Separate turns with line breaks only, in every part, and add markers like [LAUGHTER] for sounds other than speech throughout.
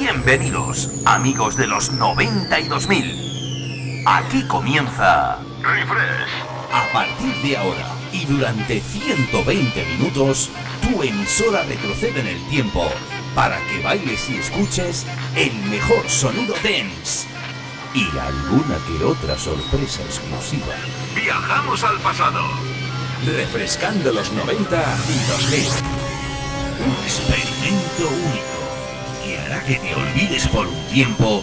Bienvenidos, amigos de los 90 y 2000. Aquí comienza
Refresh.
A partir de ahora y durante 120 minutos, tu emisora retrocede en el tiempo para que bailes y escuches el mejor sonido dance y alguna que otra sorpresa exclusiva.
Viajamos al pasado.
Refrescando los 90 y 2000. Un experimento único que te olvides por un tiempo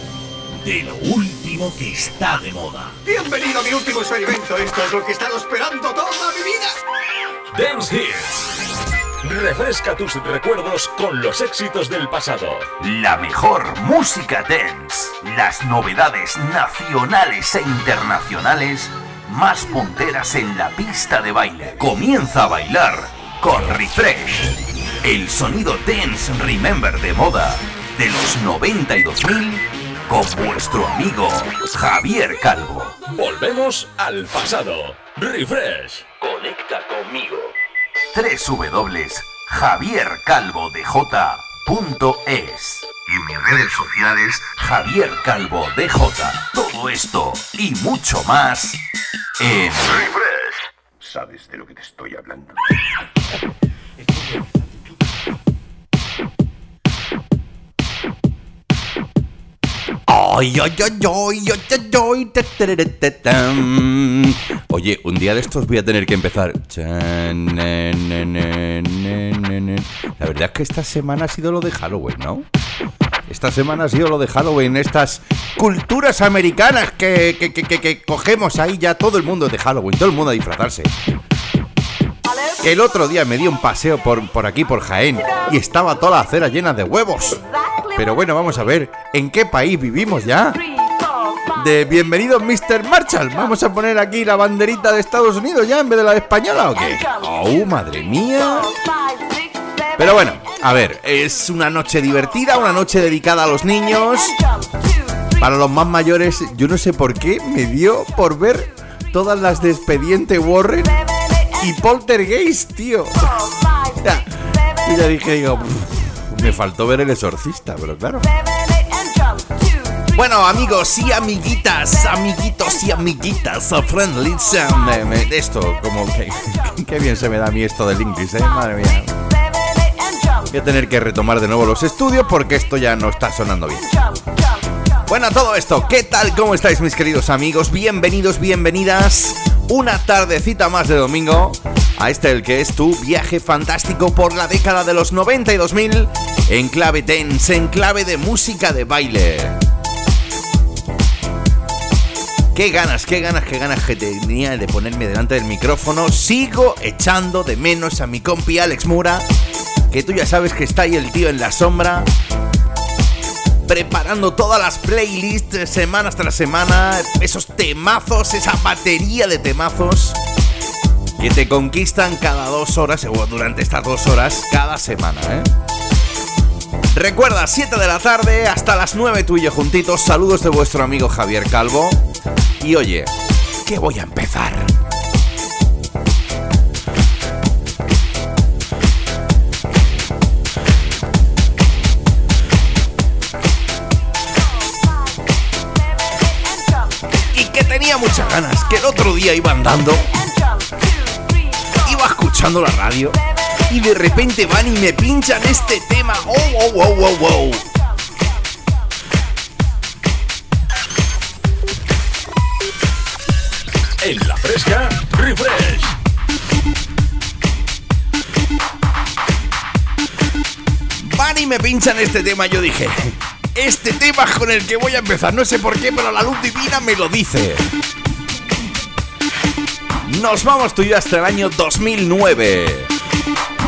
de lo último que está de moda.
Bienvenido a mi último experimento. Esto es lo que he estado esperando toda mi vida.
Dance Hits. Refresca tus recuerdos con los éxitos del pasado.
La mejor música dance, las novedades nacionales e internacionales más punteras en la pista de baile. Comienza a bailar con Refresh, el sonido dance remember de moda de los 90 y 2000 con vuestro amigo Javier Calvo.
Volvemos al pasado. Refresh.
Conecta conmigo. www.javiercalvodj.es y en mis redes sociales Javier Calvo DJ. Todo esto y mucho más en
Refresh.
¿Sabes de lo que te estoy hablando?
Oye, un día de estos voy a tener que empezar. La verdad es que esta semana ha sido lo de Halloween, ¿no? Esta semana ha sido lo de Halloween, estas culturas americanas que, que, que, que- que cogemos ahí ya todo el mundo de Halloween, todo el mundo a disfrazarse. El otro día me di un paseo por, por aquí, por Jaén, y estaba toda la acera llena de huevos. Pero bueno, vamos a ver, ¿en qué país vivimos ya? De bienvenido Mr. Marshall. Vamos a poner aquí la banderita de Estados Unidos ya en vez de la española o qué? Oh, madre mía. Pero bueno, a ver, es una noche divertida, una noche dedicada a los niños. Para los más mayores, yo no sé por qué me dio por ver todas las de Expediente Warren y Poltergeist, tío. Y ya dije, digo, "Pff, me faltó ver el exorcista, pero claro. Bueno, amigos y amiguitas, amiguitos y amiguitas, a. Me- me- esto, como que, [LAUGHS] que bien se me da a mí esto del inglés, eh, madre mía. Voy a tener que retomar de nuevo los estudios porque esto ya no está sonando bien. Bueno, todo esto, ¿qué tal? ¿Cómo estáis mis queridos amigos? Bienvenidos, bienvenidas. Una tardecita más de domingo a este el que es tu viaje fantástico por la década de los 90 y 2000 en clave dance, en clave de música de baile. Qué ganas, qué ganas, qué ganas que tenía de ponerme delante del micrófono. Sigo echando de menos a mi compi Alex Mura, que tú ya sabes que está ahí el tío en la sombra, preparando todas las playlists semanas tras semana, esos temazos, esa batería de temazos que te conquistan cada dos horas, o durante estas dos horas, cada semana, ¿eh? Recuerda, 7 de la tarde hasta las 9 tú y yo juntitos. Saludos de vuestro amigo Javier Calvo. Y oye, ¿qué voy a empezar? Muchas ganas, que el otro día iba andando, iba escuchando la radio y de repente van y me pinchan este tema. ¡Oh, wow, wow, wow, wow!
En la fresca, Refresh.
Van y me pinchan este tema. Yo dije, este tema con el que voy a empezar. No sé por qué, pero la luz divina me lo dice. Nos vamos tú y yo hasta el año 2009.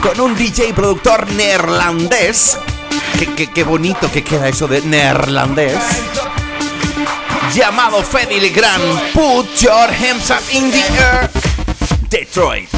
Con un DJ productor neerlandés. Qué, qué- bonito que queda eso de neerlandés. Llamado Feddy Legrand. Put your hands up in the air. Detroit.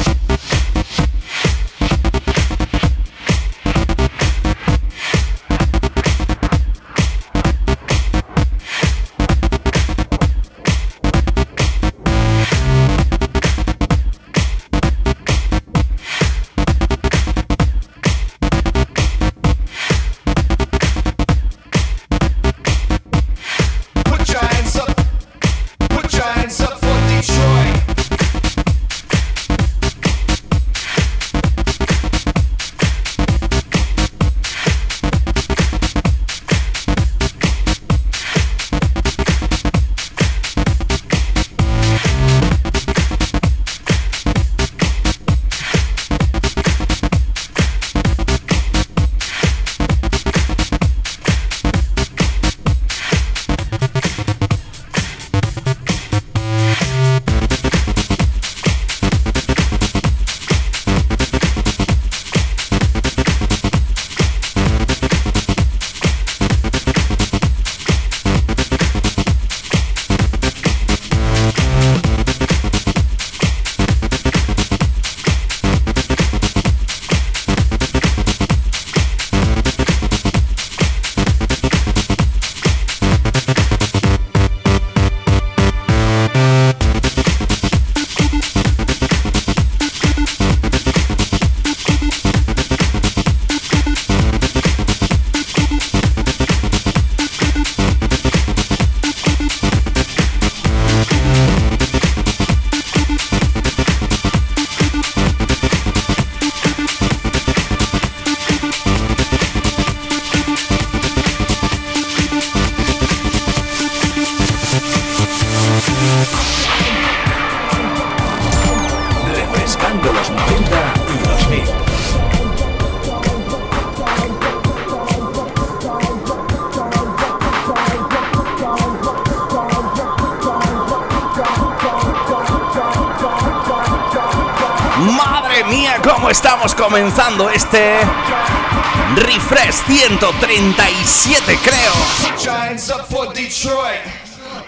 137, creo.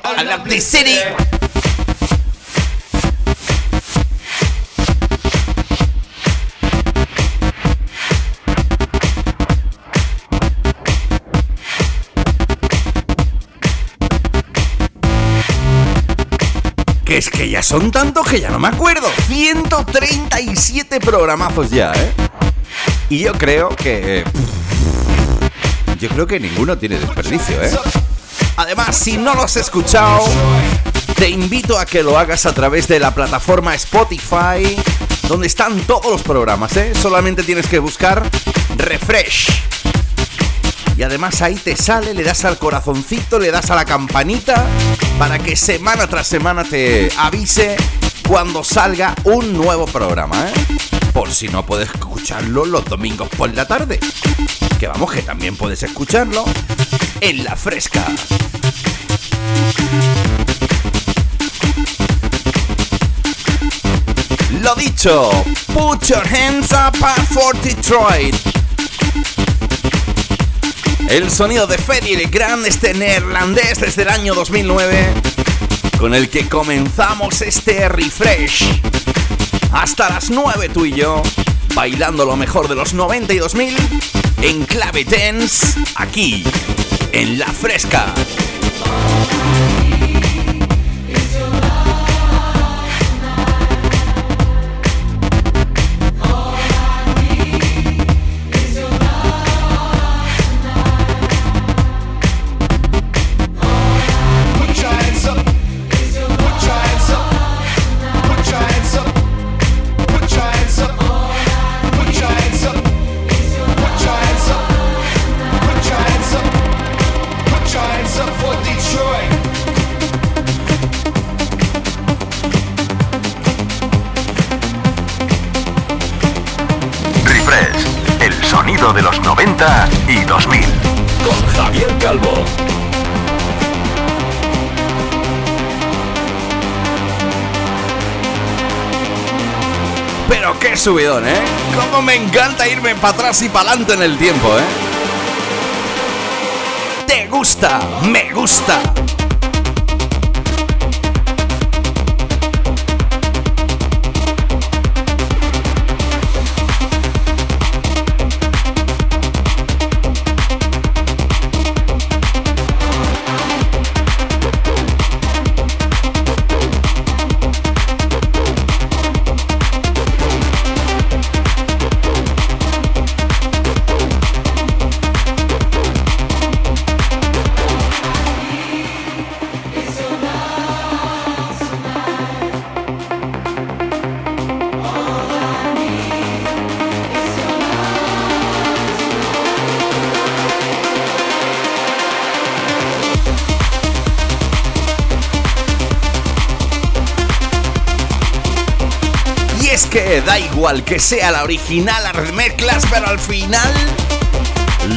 I love the city. Que es que ya son tantos que ya no me acuerdo. 137 programazos ya, ¿eh? Y yo creo que... Yo creo que ninguno tiene desperdicio, ¿eh? Además, si no lo has escuchado, te invito a que lo hagas a través de la plataforma Spotify, donde están todos los programas, ¿eh? Solamente tienes que buscar Refresh. Y además ahí te sale, le das al corazoncito, le das a la campanita para que semana tras semana te avise cuando salga un nuevo programa, ¿eh? Por si no puedes escucharlo los domingos por la tarde. Que vamos, que también puedes escucharlo en la fresca. Lo dicho, put your hands up for Detroit. El sonido de Freddy Grand, este neerlandés desde el año 2009, con el que comenzamos este refresh. Hasta las 9 tú y yo, bailando lo mejor de los 92.000 en clave dance, aquí, en La Fresca. Subidón, ¿eh? Cómo me encanta irme para atrás y para adelante en el tiempo, ¿eh? ¿Te gusta? Me gusta. Igual que sea la original, las remezclas, pero al final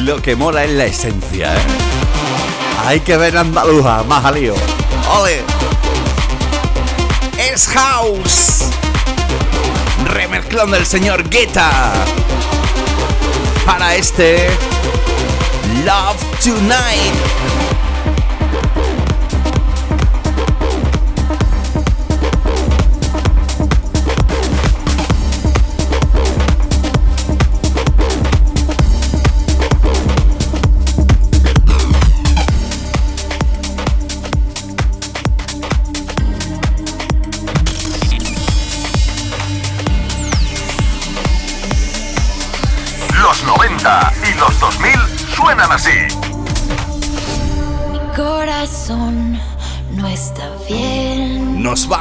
lo que mola es la esencia, ¿eh? Hay que ver Andaluja, más jalío. ¡Ole! Es House. Remezclón del señor Guetta. Para este Love Tonight.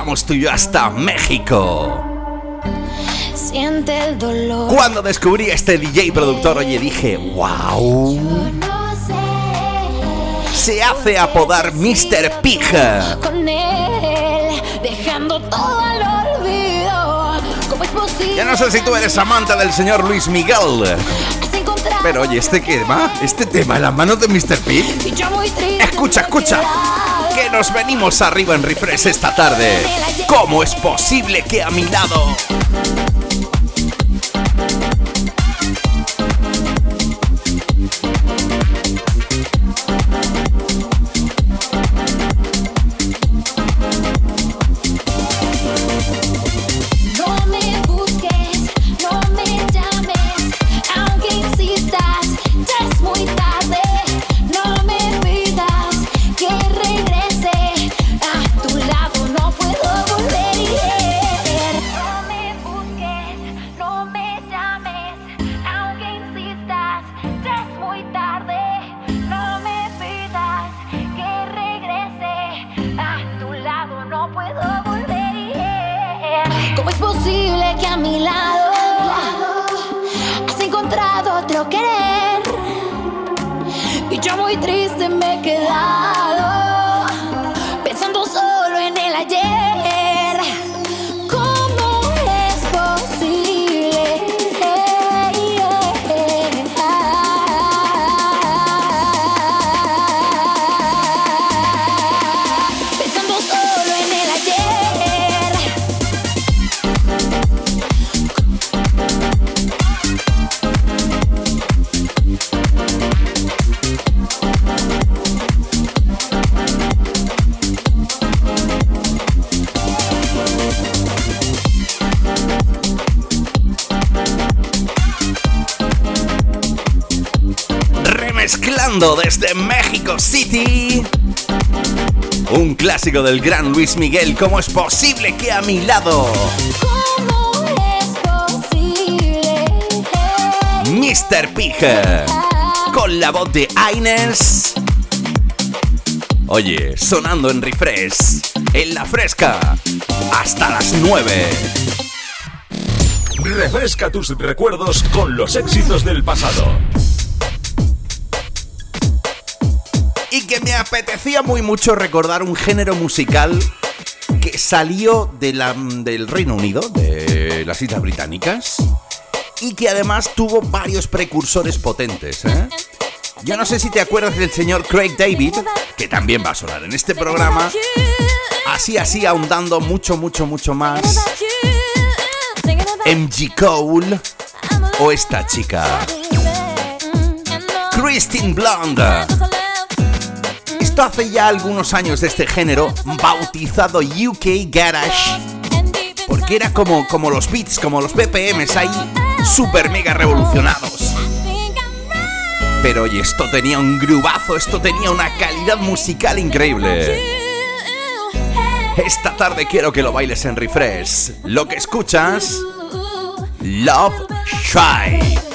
Vamos tú y yo hasta México.
Siente el dolor.
Cuando descubrí a este DJ productor, oye, dije, wow. Se hace apodar Mr. Pig.
Con él, dejando todo al olvido. ¿Cómo es posible?
Ya no sé si tú eres amante del señor Luis Miguel. Pero oye, ¿este qué va? ¿Este tema en las manos de Mr. Pig? Escucha, escucha. Que nos venimos arriba en refresh esta tarde. ¿Cómo es posible que a mi lado clásico del gran Luis Miguel. ¿Cómo es posible que a mi lado
¿Cómo es posible?
Mr. Pig con la voz de Aines? Oye, sonando en refresh, en la fresca, hasta las 9.
Refresca tus recuerdos con los éxitos del pasado.
Me apetecía muy mucho recordar un género musical que salió de la- del Reino Unido, de las Islas Británicas, y que además tuvo varios precursores potentes. ¿eh? Yo no sé si te acuerdas del señor Craig David, que también va a sonar en este programa, así así ahondando mucho, mucho, mucho más. MG Cole o esta chica, Christine Blonde. Esto hace ya algunos años de este género, bautizado UK Garage, porque era como, como los beats, como los BPMs ahí, super mega revolucionados. Pero oye, esto tenía un grubazo, esto tenía una calidad musical increíble. Esta tarde quiero que lo bailes en refresh. Lo que escuchas, Love Shy.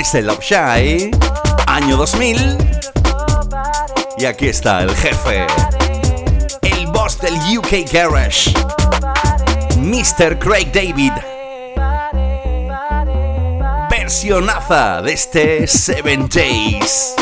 ese Love Shy, año 2000. Y aquí está el jefe, el boss del UK Garage, Mr. Craig David. Versionaza de este Seven Days.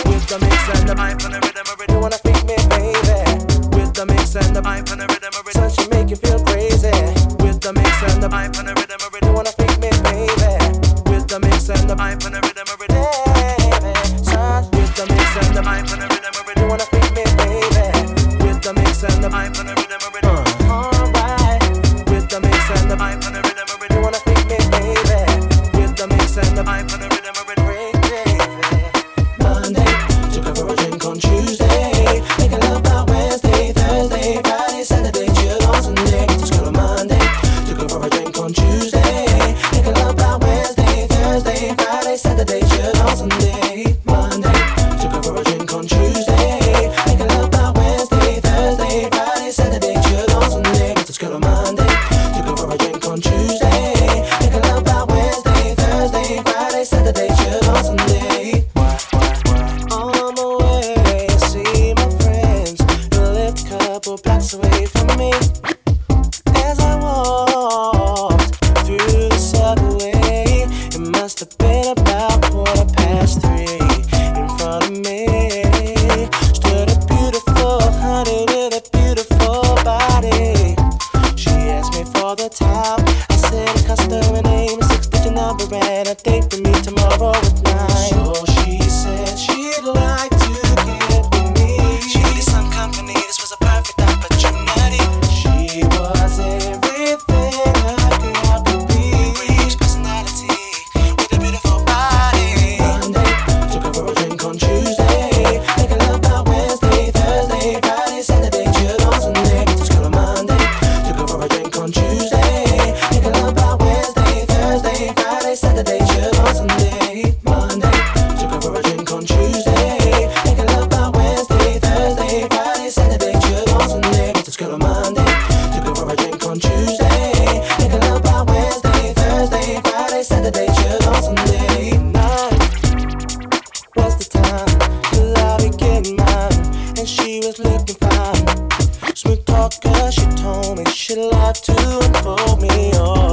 to unfold me all.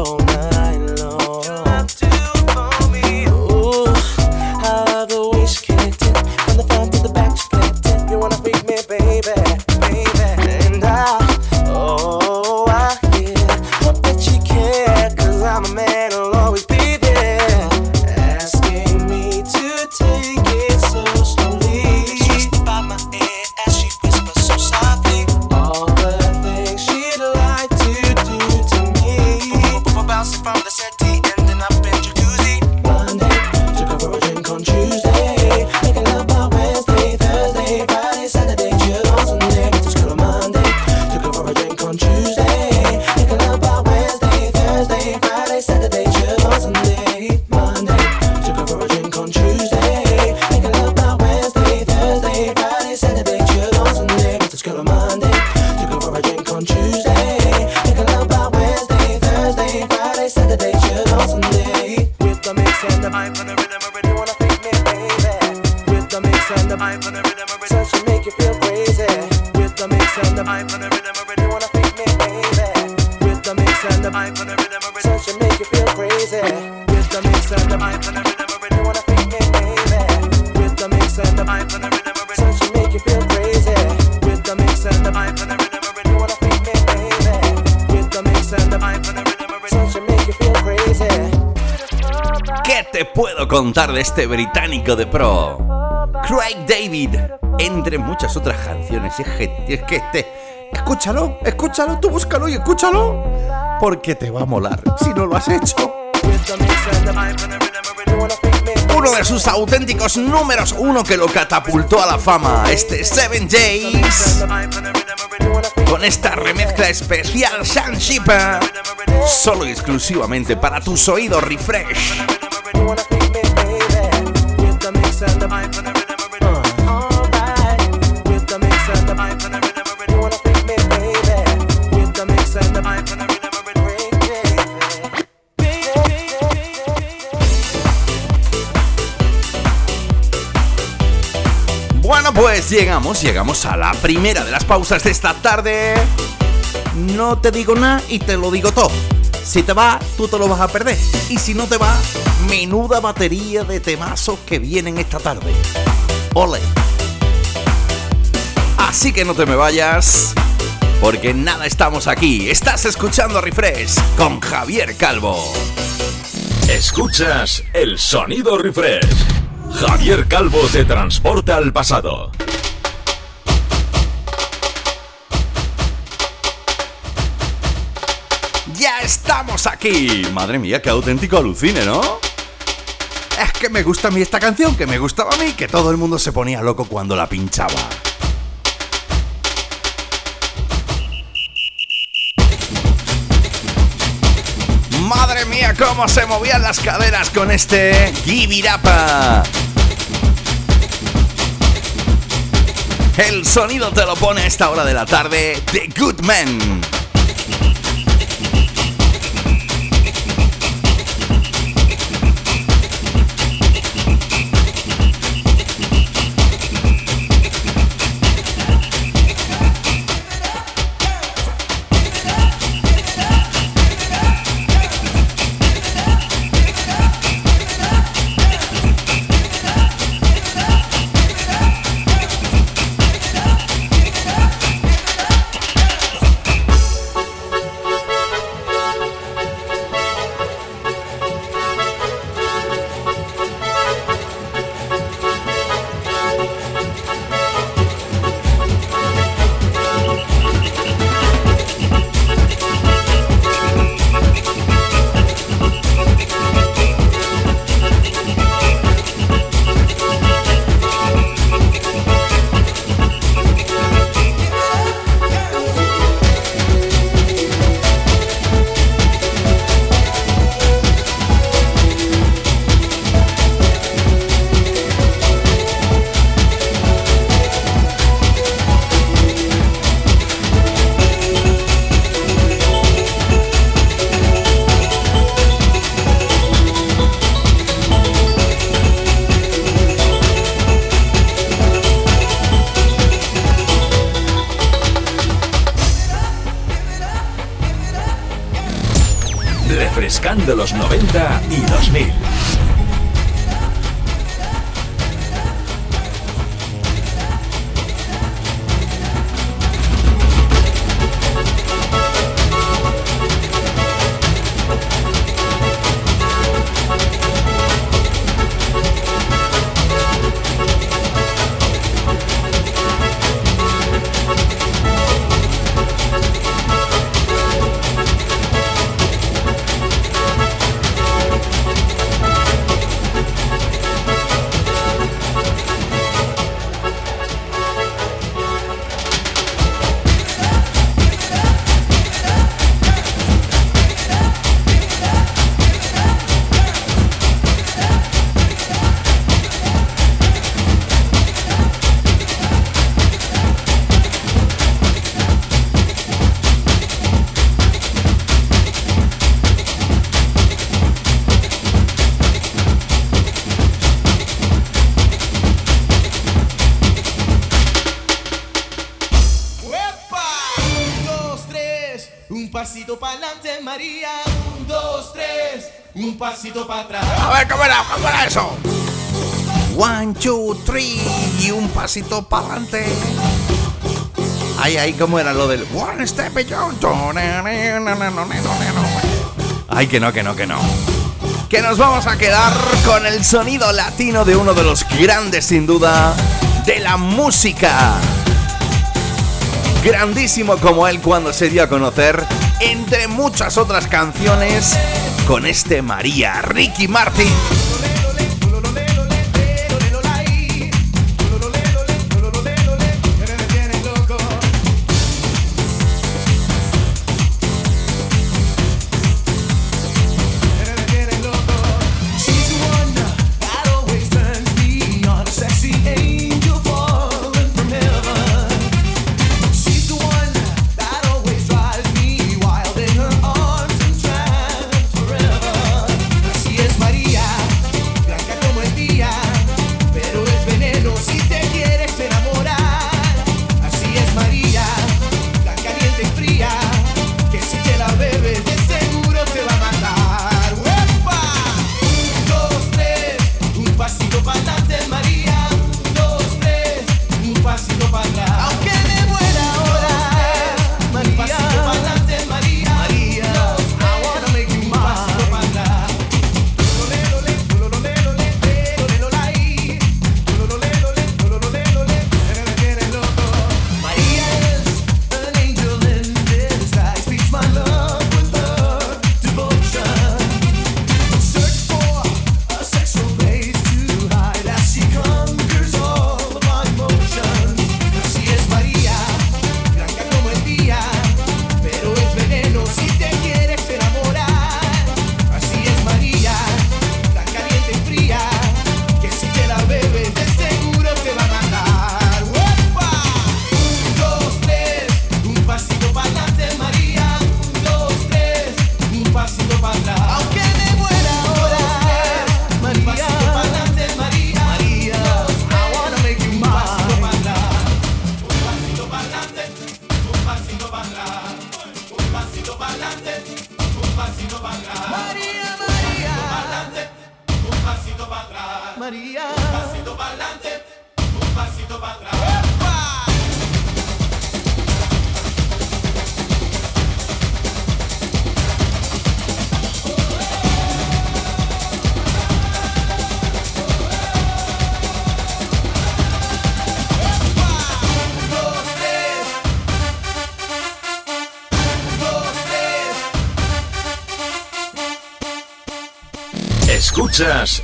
contar de este británico de pro? Craig David, entre muchas otras canciones. Es que, que este. Escúchalo, escúchalo, tú búscalo y escúchalo. Porque te va a molar si no lo has hecho. Uno de sus auténticos números uno que lo catapultó a la fama, este Seven Days, con esta remezcla especial Sun Shipper, solo y exclusivamente para tus oídos refresh.
Pues llegamos, llegamos a la primera de las pausas de esta tarde. No te digo nada y te lo digo todo. Si te va, tú te lo vas a perder. Y si no te va, menuda batería de temazos que vienen esta tarde. Ole. Así que no te me vayas, porque nada estamos aquí. Estás escuchando Refresh con Javier Calvo.
Escuchas el sonido refresh. Javier Calvo te transporta al pasado.
¡Ya estamos aquí! Madre mía, qué auténtico alucine, ¿no? Es que me gusta a mí esta canción, que me gustaba a mí, que todo el mundo se ponía loco cuando la pinchaba. Cómo se movían las caderas con este Gibirapa. El sonido te lo pone a esta hora de la tarde The Good Man.
Pasito para atrás.
A ver, ¿cómo era? ¿Cómo era eso? One, two, three y un pasito para adelante. Ay, ay, ¿cómo era lo del One Step Beyond? Ay, que no, que no, que no. Que nos vamos a quedar con el sonido latino de uno de los grandes, sin duda, de la música. Grandísimo como él cuando se dio a conocer, entre muchas otras canciones, con este María Ricky Martin.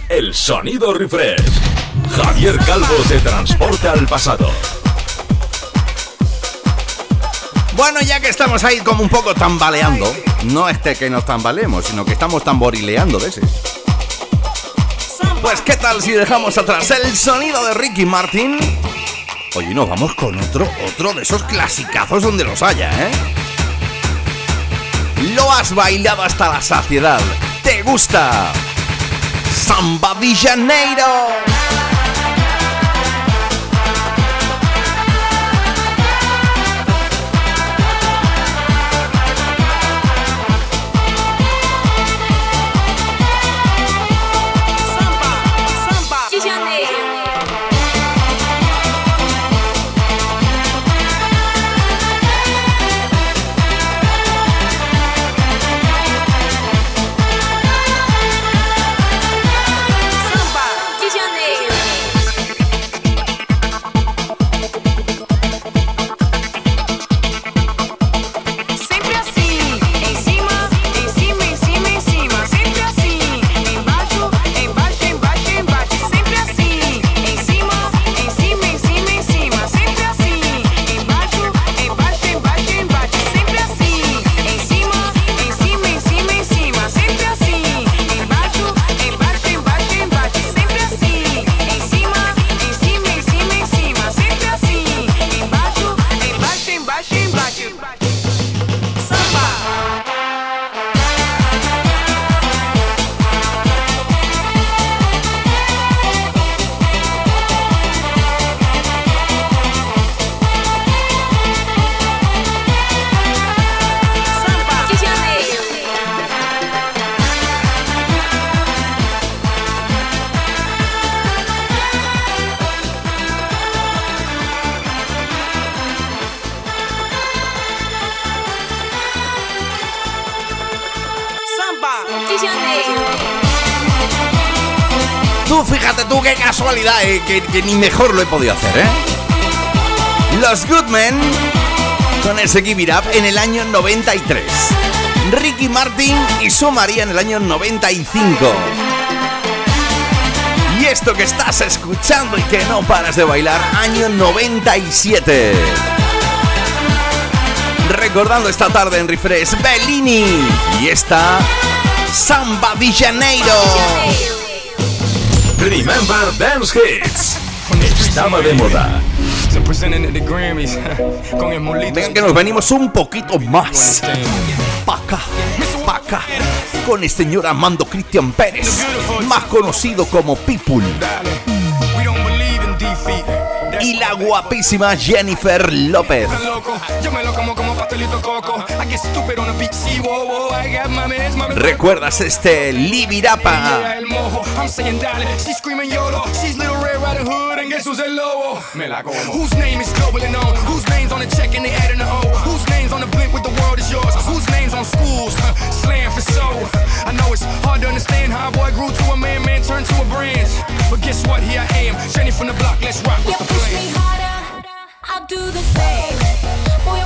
El sonido refresh. Javier Calvo te transporta al pasado.
Bueno, ya que estamos ahí como un poco tambaleando, no este que nos tambaleemos, sino que estamos tamborileando ese. Pues qué tal si dejamos atrás el sonido de Ricky Martin. Oye, nos vamos con otro, otro de esos clasicazos donde los haya, ¿eh? Lo has bailado hasta la saciedad. ¿Te gusta? Samba de casualidad, eh, que, ni mejor lo he podido hacer, ¿eh? Los Goodmen con ese Give It Up en el año 93. Ricky Martin y su María en el año 95. Y esto que estás escuchando y que no paras de bailar, año 97. Recordando esta tarde en Refresh, Bellini. Y esta, Samba de Janeiro.
Remember Dance Hits. Estaba de moda. [LAUGHS]
Vengan que nos venimos un poquito más. Pa' acá, pa' acá. Con el señor Armando Cristian Pérez, más conocido como People. Y la guapísima Jennifer López. ¿Recuerdas este Libirapa?
Whose name is globally known? Whose name's on the check and they adding the O? Whose name's on the blimp with the world is yours? Whose name's on schools? Huh, Slam for soul. I know it's hard to understand how a boy grew to a man, man turned to a brand. But guess what? Here I am, Jenny from the block. Let's rock.
You
What's the
push me harder, I'll do the same. Boy,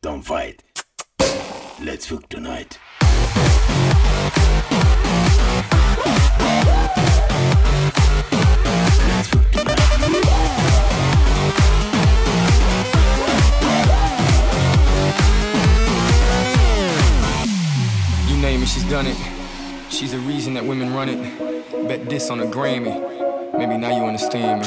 don't
fight. Let's fuck tonight.
You name it, she's done it. She's the reason that women run it. Bet this on a Grammy. Maybe now you understand me.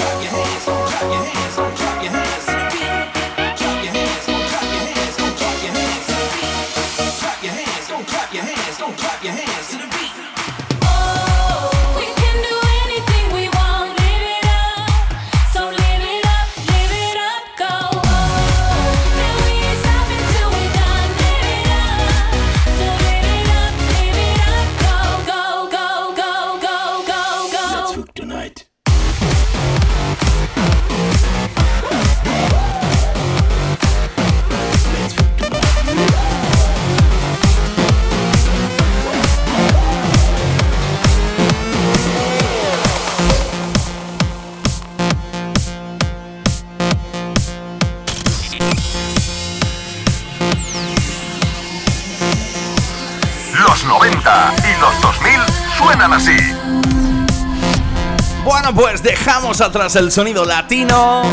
Dejamos atrás el sonido latino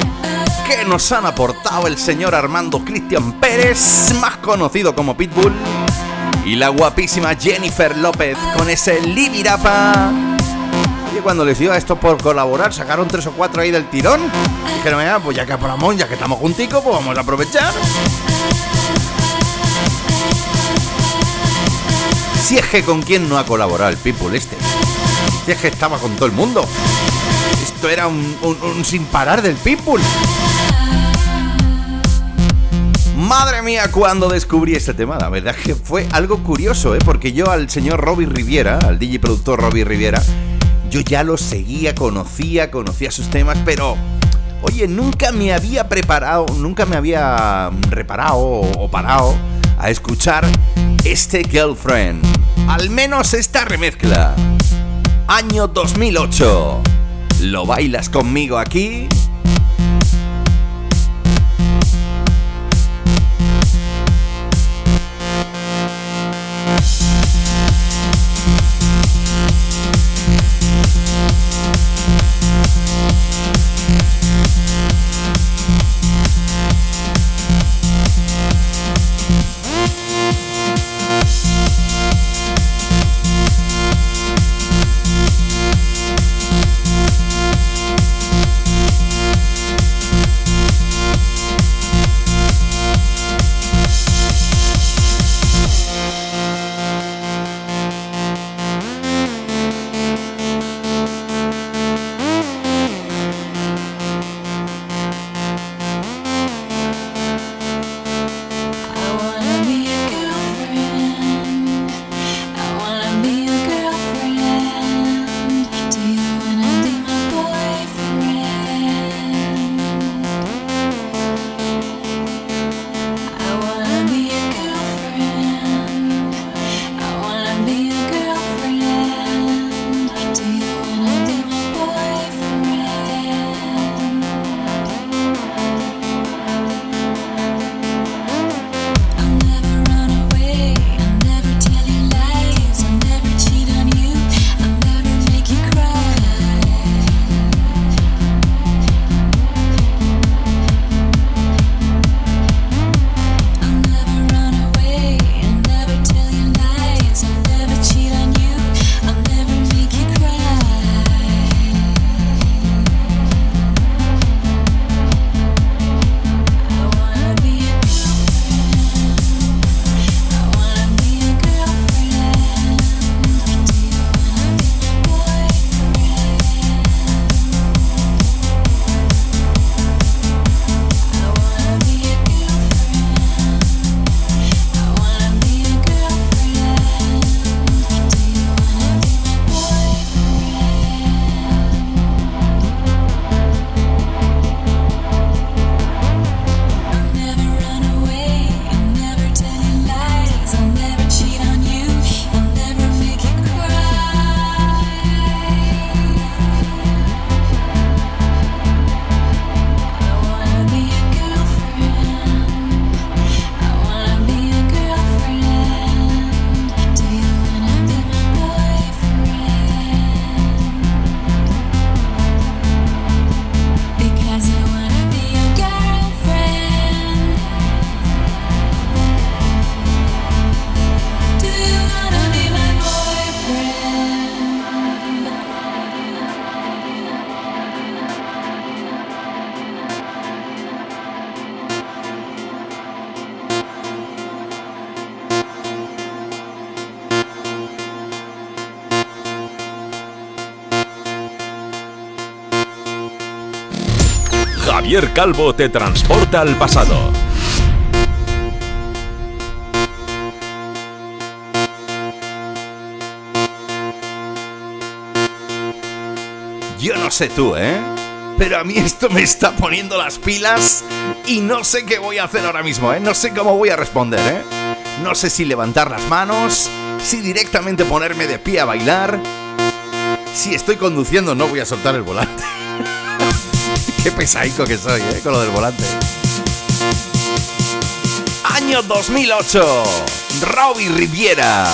que nos han aportado el señor Armando Cristian Pérez, más conocido como Pitbull, y la guapísima Jennifer López con ese Libirapa. Oye, cuando les dio a esto por colaborar, sacaron tres o cuatro ahí del tirón. Dijeron, "Venga, pues ya que Ramón, ya que estamos junticos, pues vamos a aprovechar. Si es que con quién no ha colaborado el Pitbull este. Si es que estaba con todo el mundo. Esto era un, sin parar del Pitbull. Madre mía, cuando descubrí este tema, la verdad que fue algo curioso, ¿eh? Porque yo al señor Robbie Riviera, al DJ productor Robbie Riviera, yo ya lo seguía, conocía, conocía sus temas, pero oye, nunca me había preparado, nunca me había reparado o parado a escuchar este Girlfriend. Al menos esta remezcla. Año 2008. ¿Lo bailas conmigo aquí?
Calvo te transporta al pasado.
Yo no sé tú, ¿eh? Pero a mí esto me está poniendo las pilas y no sé qué voy a hacer ahora mismo, ¿eh? No sé cómo voy a responder, ¿eh? No sé si levantar las manos, si directamente ponerme de pie a bailar. Si estoy conduciendo no voy a soltar el volante. [LAUGHS] qué pesaico que soy, ¿eh? Con lo del volante. Año 2008. Robbie Riviera.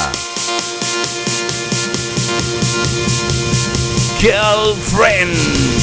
Girlfriend.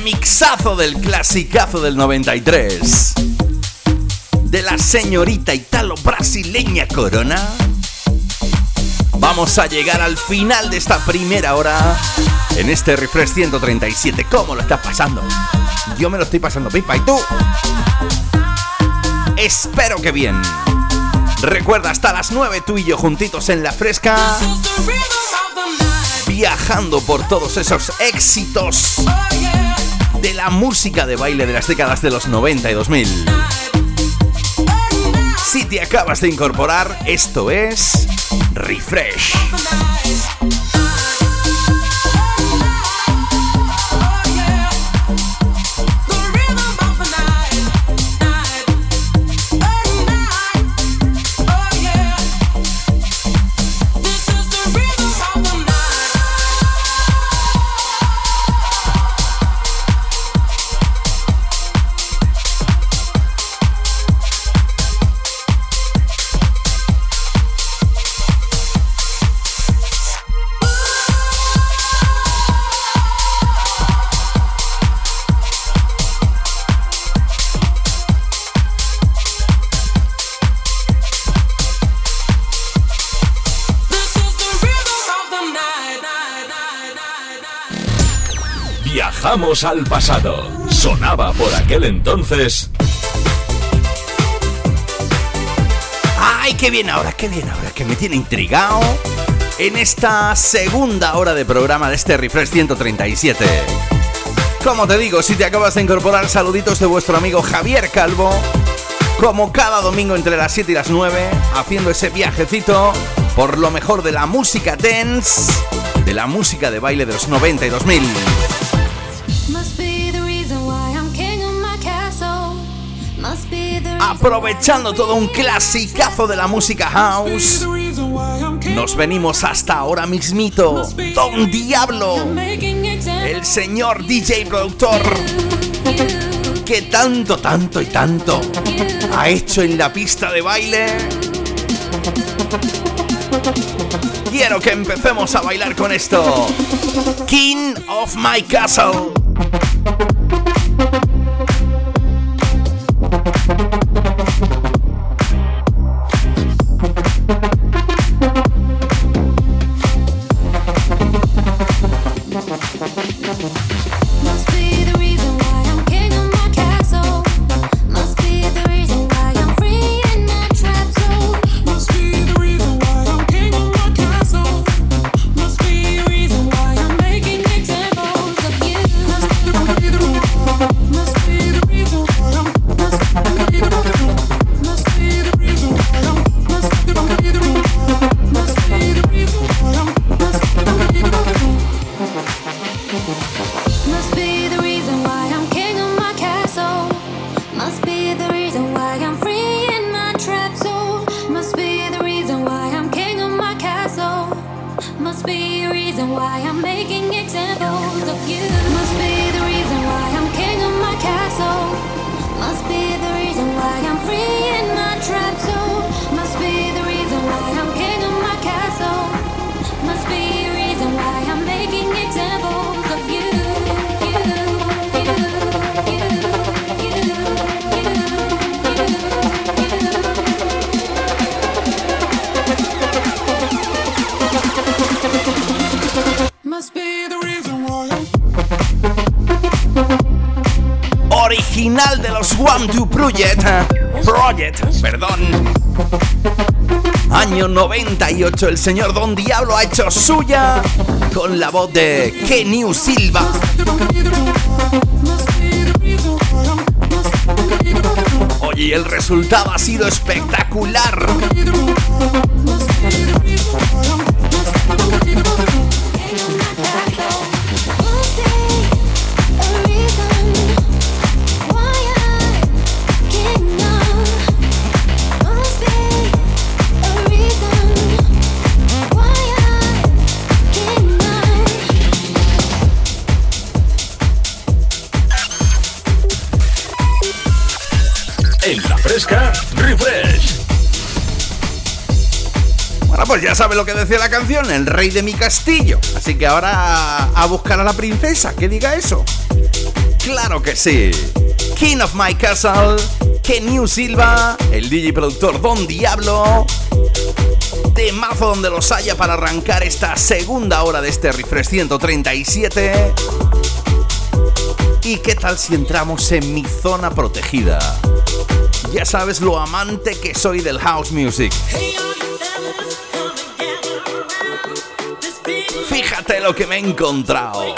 Remixazo del clasicazo del 93 de la señorita italo brasileña Corona. Vamos a llegar al final de esta primera hora en este refresh 137. ¿Cómo lo estás pasando? Yo me lo estoy pasando pipa y tú. Espero que bien. Recuerda hasta las 9 tú y yo juntitos en la fresca viajando por todos esos éxitos de la música de baile de las décadas de los 90 y 2000. Si te acabas de incorporar, esto es Refresh.
Al pasado. Sonaba por aquel entonces.
¡Ay, qué bien ahora, qué bien ahora! Que me tiene intrigado en esta segunda hora de programa de este Refresh 137. Como te digo, si te acabas de incorporar, saluditos de vuestro amigo Javier Calvo. Como cada domingo entre las 7 y las 9, haciendo ese viajecito por lo mejor de la música dance, de la música de baile de los 90 y 2000. Aprovechando todo un clasicazo de la música house, nos venimos hasta ahora mismito. Don Diablo, el señor DJ productor, que tanto, tanto y tanto ha hecho en la pista de baile. Quiero que empecemos a bailar con esto. King of my castle. 98, el señor Don Diablo ha hecho suya con la voz de Kenny Silva. Oye, el resultado ha sido espectacular. Pues ya sabe lo que decía la canción, el rey de mi castillo. Así que ahora a buscar a la princesa, que diga eso. Claro que sí. King of My Castle, New Silva, el DJ productor Don Diablo. Temazo donde los haya para arrancar esta segunda hora de este refresh 137. ¿Y qué tal si entramos en mi zona protegida? Ya sabes lo amante que soy del house music. Fíjate lo que me he encontrado.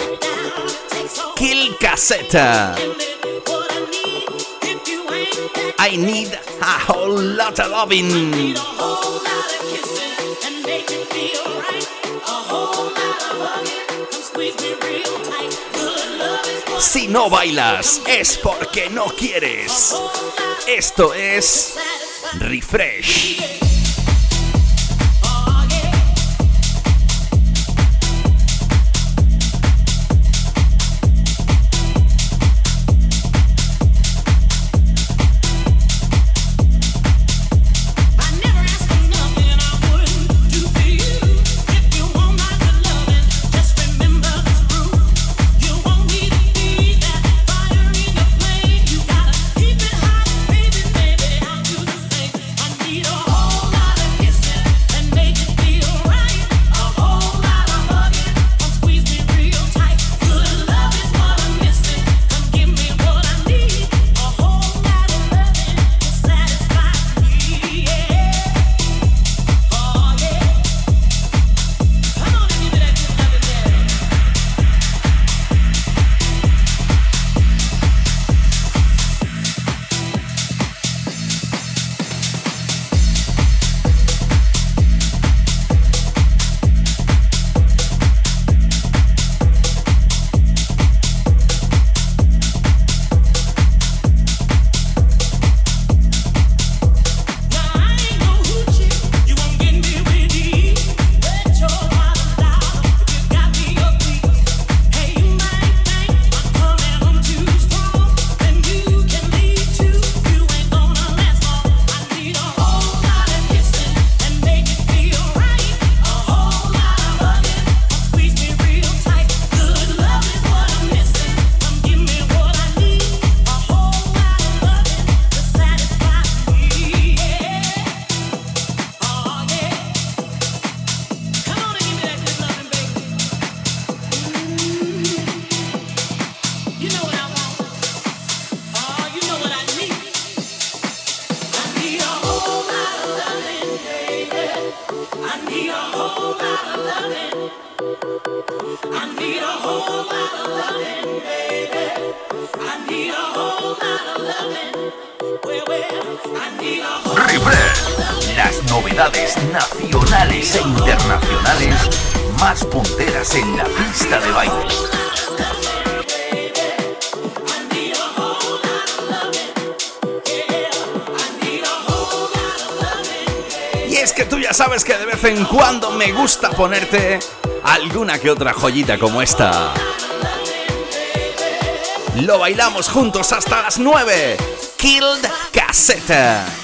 Kill Caseta. I need a whole lot of loving. Si no bailas es porque no quieres. Esto es Refresh.
Refresh.
Ponerte alguna que otra joyita como esta. Lo bailamos juntos hasta las 9. Killed Caseta.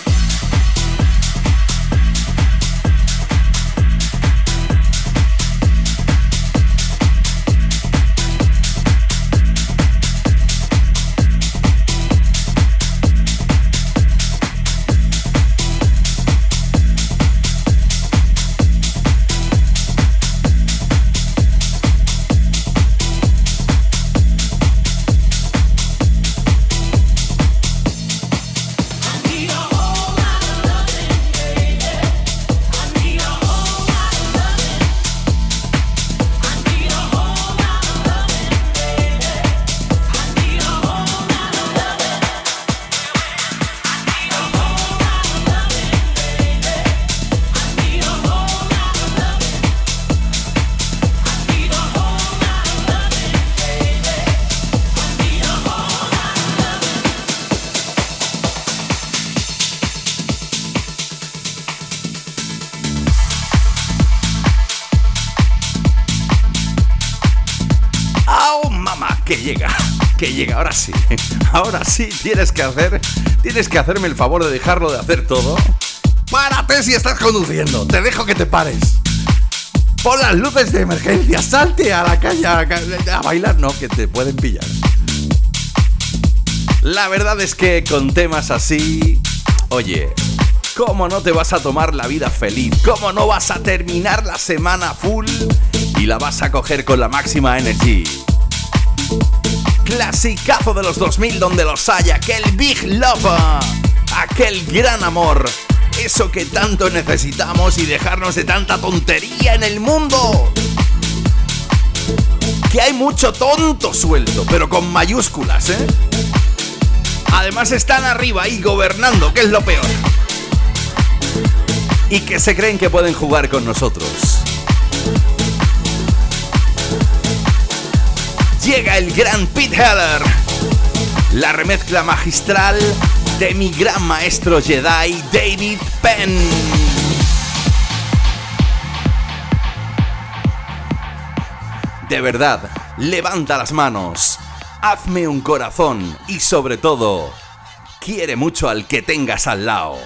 Ahora sí tienes que hacer, tienes que hacerme el favor de dejarlo de hacer todo párate si estás conduciendo. Te dejo que te pares. Pon las luces de emergencia. Salte a la calle a, a bailar. No, que te pueden pillar. La verdad es que con temas así... Oye, ¿cómo no te vas a tomar la vida feliz? ¿Cómo no vas a terminar la semana full y la vas a coger con la máxima energy? Clasicazo de los 2000 donde los hay, aquel Big Love, aquel gran amor, eso que tanto necesitamos y dejarnos de tanta tontería en el mundo. Que hay mucho tonto suelto, pero con mayúsculas, ¿eh? Además están arriba ahí gobernando, que es lo peor. Y que se creen que pueden jugar con nosotros. Llega el gran Pete Heller. La remezcla magistral de mi gran maestro Jedi David Penn. De verdad, levanta las manos, hazme un corazón y sobre todo, quiere mucho al que tengas al lado.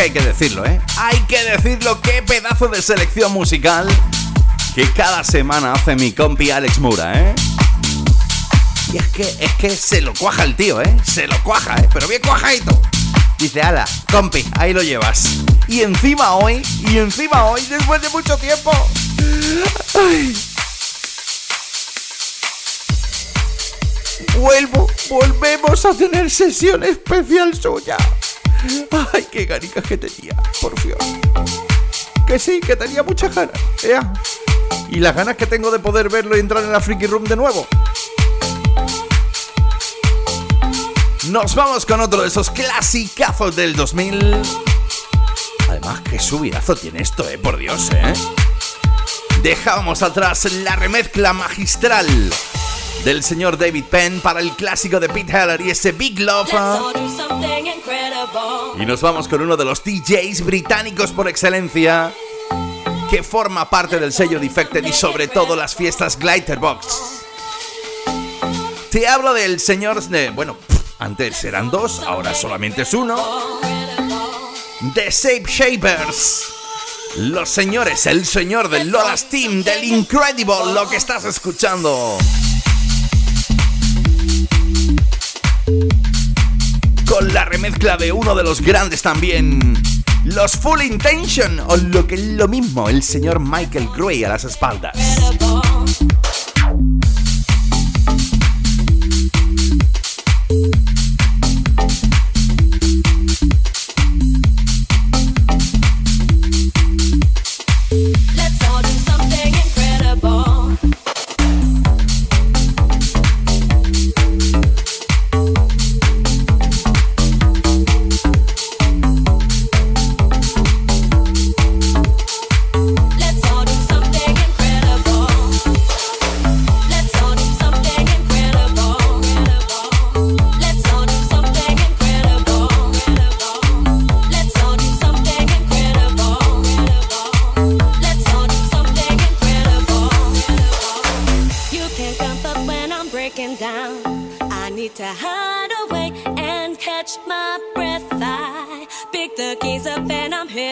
Hay que decirlo, ¿eh? Hay que decirlo, qué pedazo de selección musical que cada semana hace mi compi Alex Mura, ¿eh? Y es que, es que se lo cuaja el tío, ¿eh? Se lo cuaja, ¿eh? Pero bien cuajadito. Dice, ala, compi, ahí lo llevas. Y encima hoy, y encima hoy, después de mucho tiempo. Ay. Vuelvo, volvemos a tener sesión especial suya. Ay, qué ganicas que tenía, por Dios. Que sí, que tenía muchas ganas. ea. Y las ganas que tengo de poder verlo y entrar en la Freaky Room de nuevo. Nos vamos con otro de esos clasicazos del 2000. Además, qué subidazo tiene esto, eh, por Dios, eh. Dejábamos atrás la remezcla magistral del señor David Penn para el clásico de Pete Heller y ese Big Love. Y nos vamos con uno de los DJs británicos por excelencia que forma parte del sello Defected y sobre todo las fiestas Glitterbox. Te hablo del señor, de, bueno, antes eran dos, ahora solamente es uno. The Shape Shapers. Los señores, el señor del Lola's Team, del Incredible, lo que estás escuchando. La remezcla de uno de los grandes también. Los Full Intention, o lo que es lo mismo, el señor Michael Gray a las espaldas.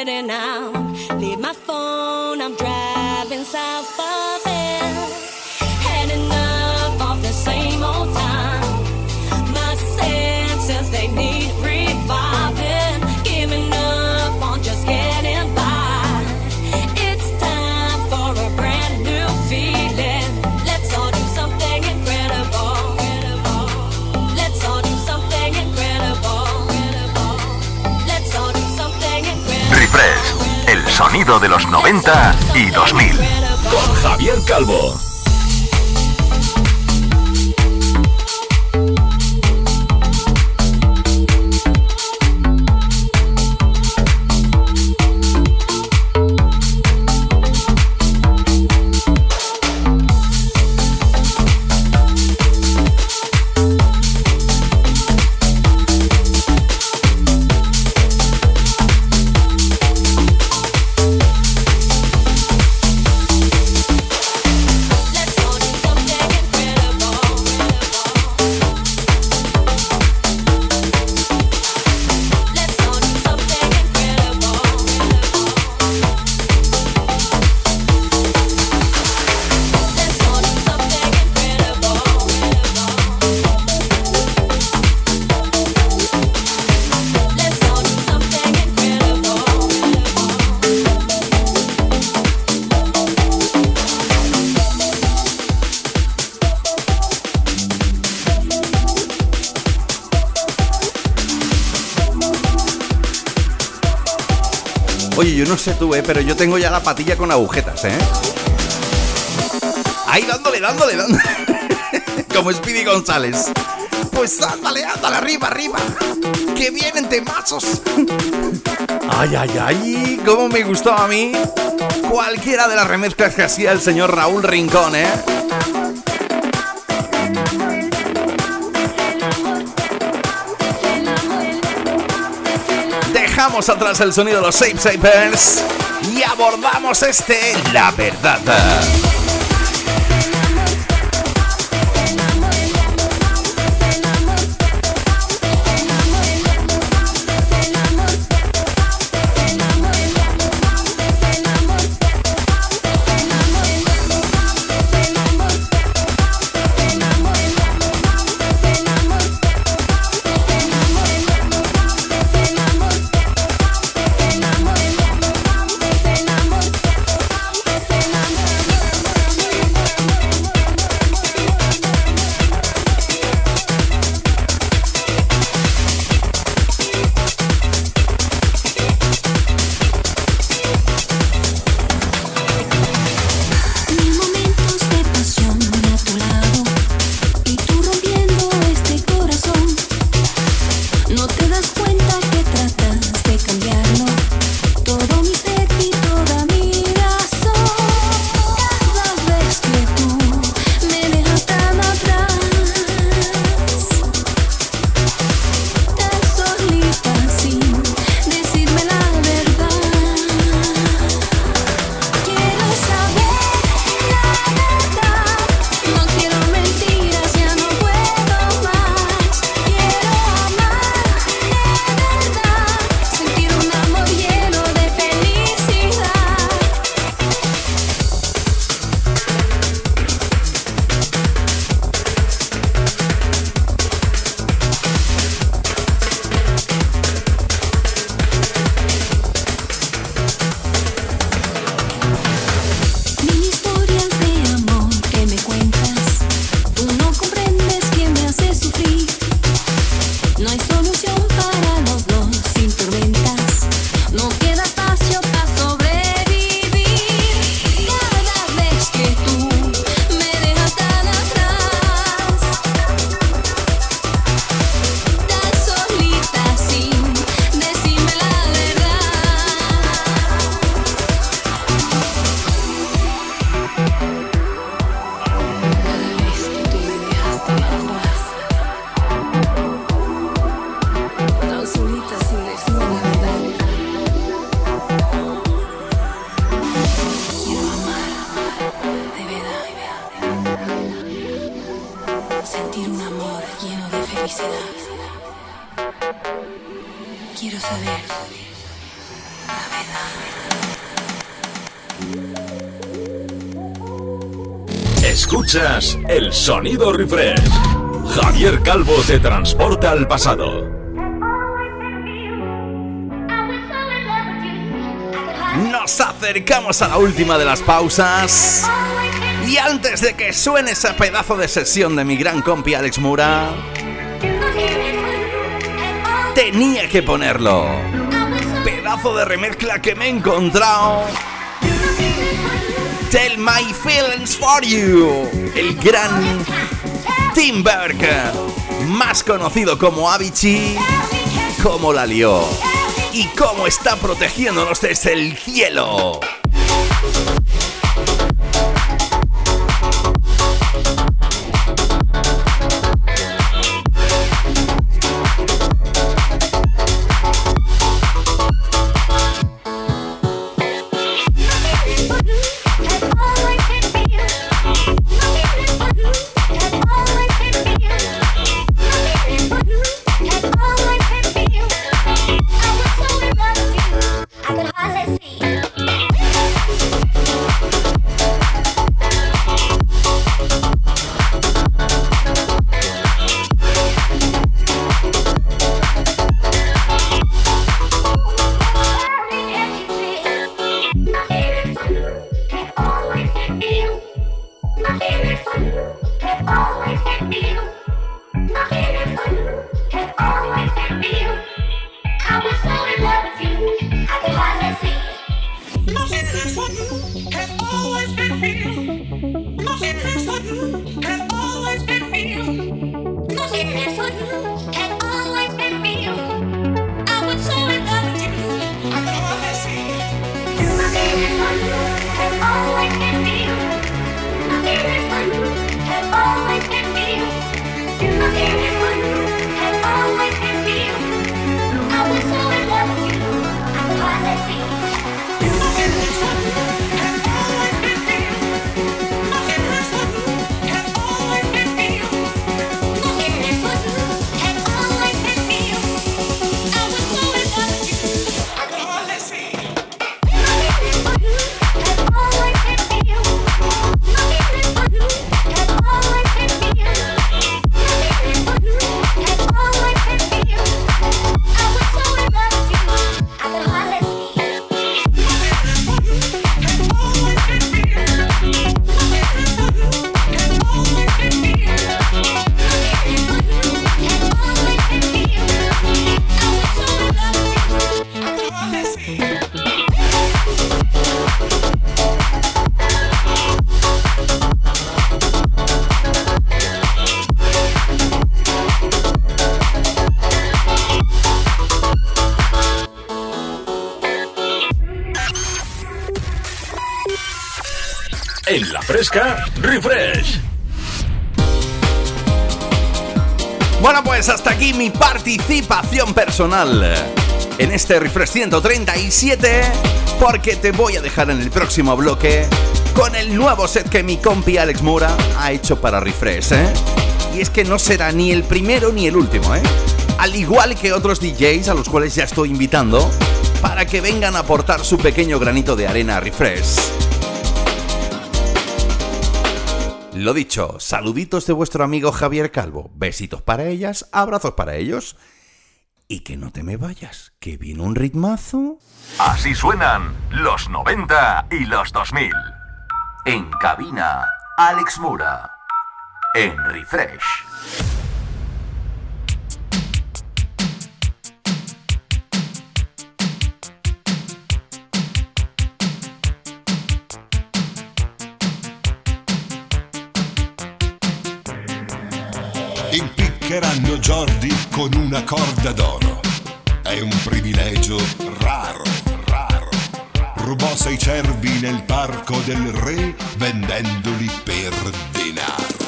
Heading out. Leave my phone, I'm driving south of
sonido de los 90 y 2000.
Con Javier Calvo.
Pero yo tengo ya la patilla con agujetas, ¿eh? Ahí dándole, dándole, dándole. [LAUGHS] Como Speedy González. Pues ándale, ándale, arriba, arriba. Que vienen temazos. Ay, ay, ay, cómo me gustaba a mí. Cualquiera de las remezclas que hacía el señor Raúl Rincón, ¿eh? Dejamos atrás el sonido de los Safe Sapers y abordamos este La Verdad.
Sonido refresh. Javier Calvo te transporta al pasado.
Nos acercamos a la última de las pausas. Y antes de que suene ese pedazo de sesión de mi gran compi Alex Mura, tenía que ponerlo. Pedazo de remezcla que me he encontrado. Tell My Feelings For You. El gran Tim más conocido como Avicii, cómo la lió y cómo está protegiéndonos desde el cielo. Participación personal en este Refresh 137, porque te voy a dejar en el próximo bloque con el nuevo set que mi compi Alex Mura ha hecho para Refresh, ¿eh? Y es que no será ni el primero ni el último, ¿eh? Al igual que otros DJs a los cuales ya estoy invitando para que vengan a aportar su pequeño granito de arena a Refresh. Lo dicho, saluditos de vuestro amigo Javier Calvo, besitos para ellas, abrazos para ellos y que no te me vayas, que viene un ritmazo.
Así suenan los 90 y los 2000. En cabina, Alex Mura. En Refresh.
Impiccheranno Jordi con una corda d'oro. È un privilegio raro, raro. Rubò sei cervi nel parco del re vendendoli per denaro.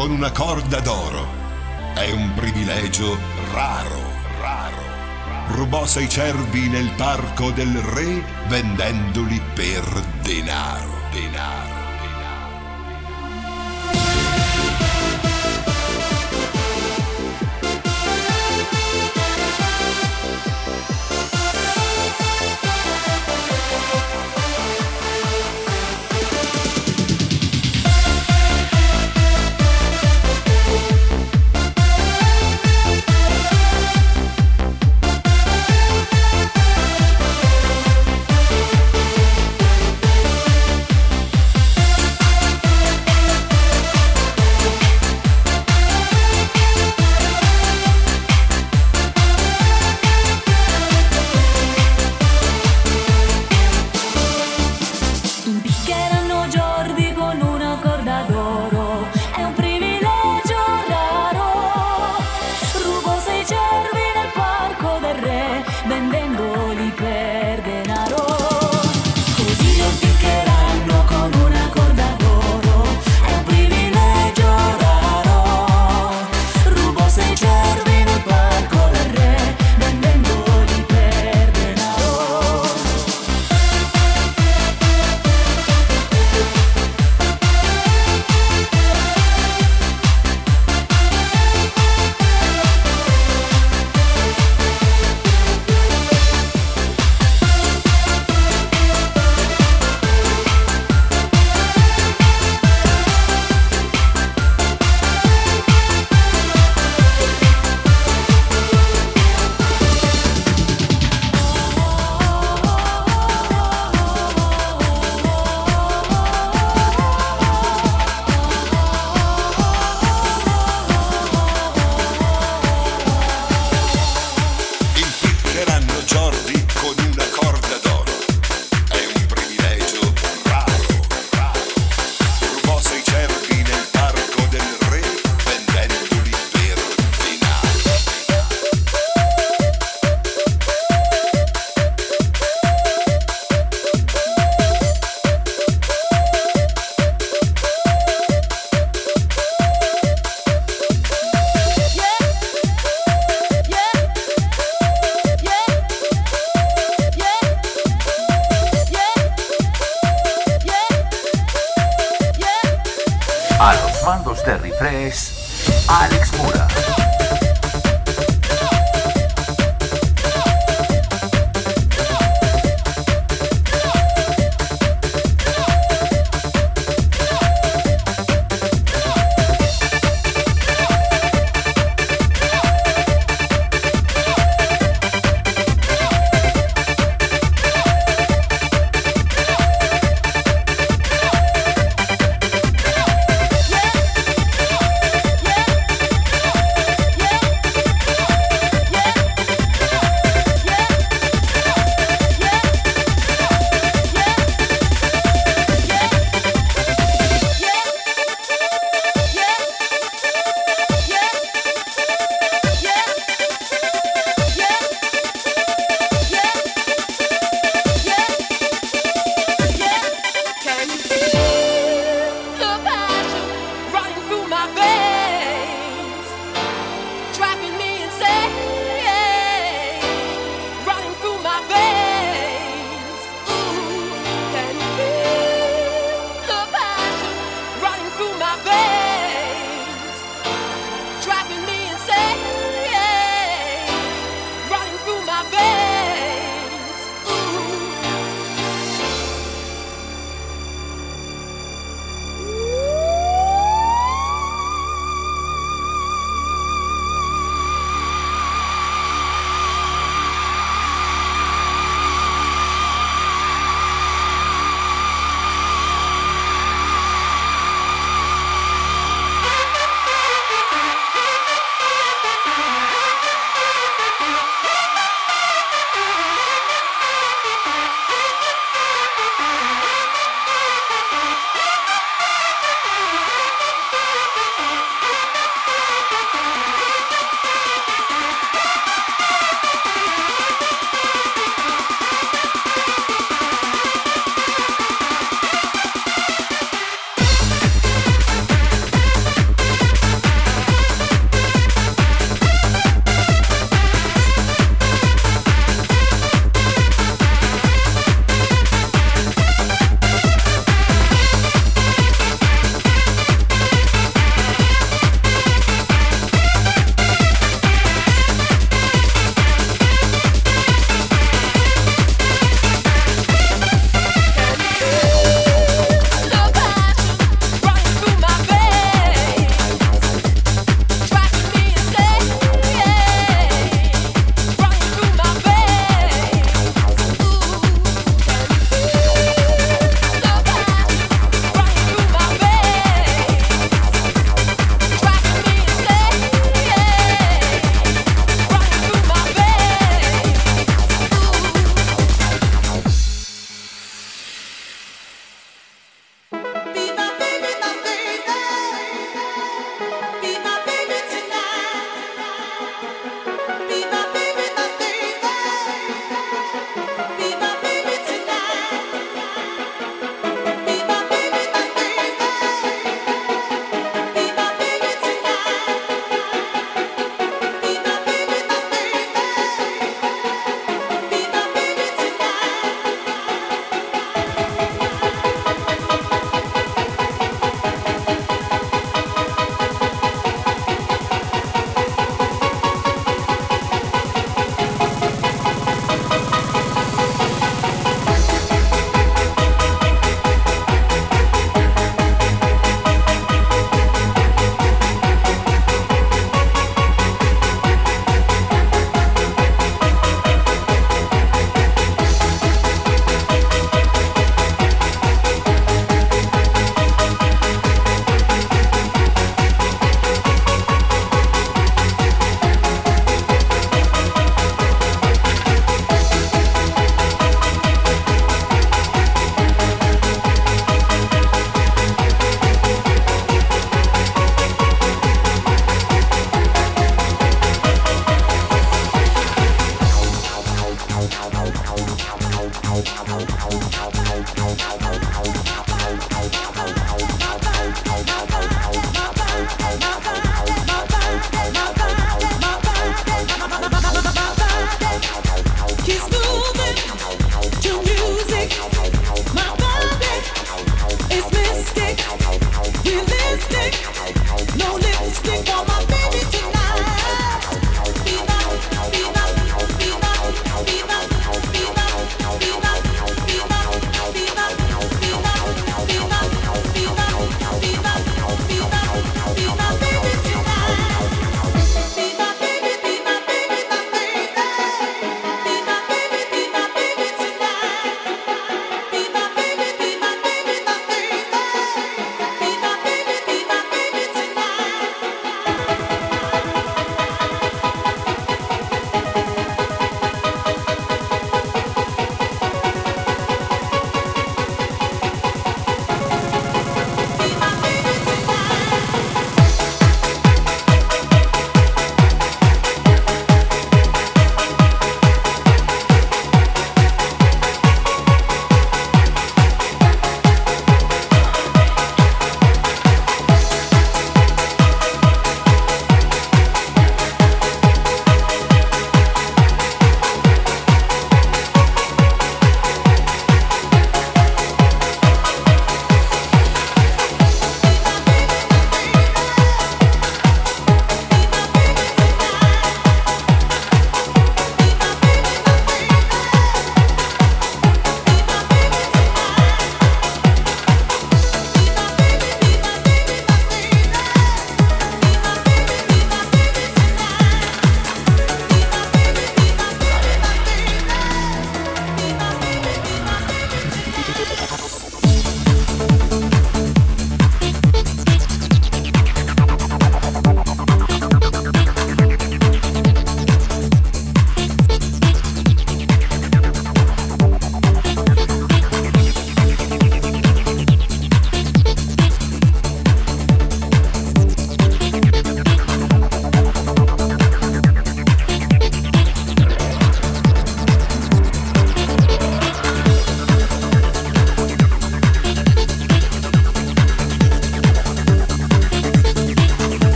con una corda d'oro. È un privilegio raro, raro. Rubò sei cervi nel parco del re vendendoli per denaro, denaro.
Bye.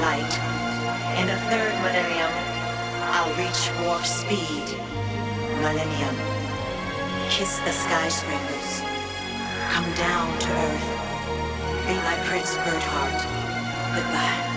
light. In the third millennium, I'll reach warp speed. Millennium. Kiss the skyscrapers. Come down to Earth. Be my Prince Birdheart. Goodbye.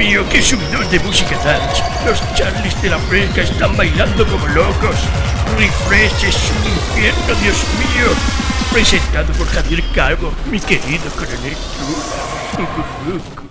Mío, qué subidón de música dance. Los Charlies de la Fresca están bailando como locos. Refresh es un infierno, Dios mío. Presentado por Javier Calvo, mi querido coronel Trula.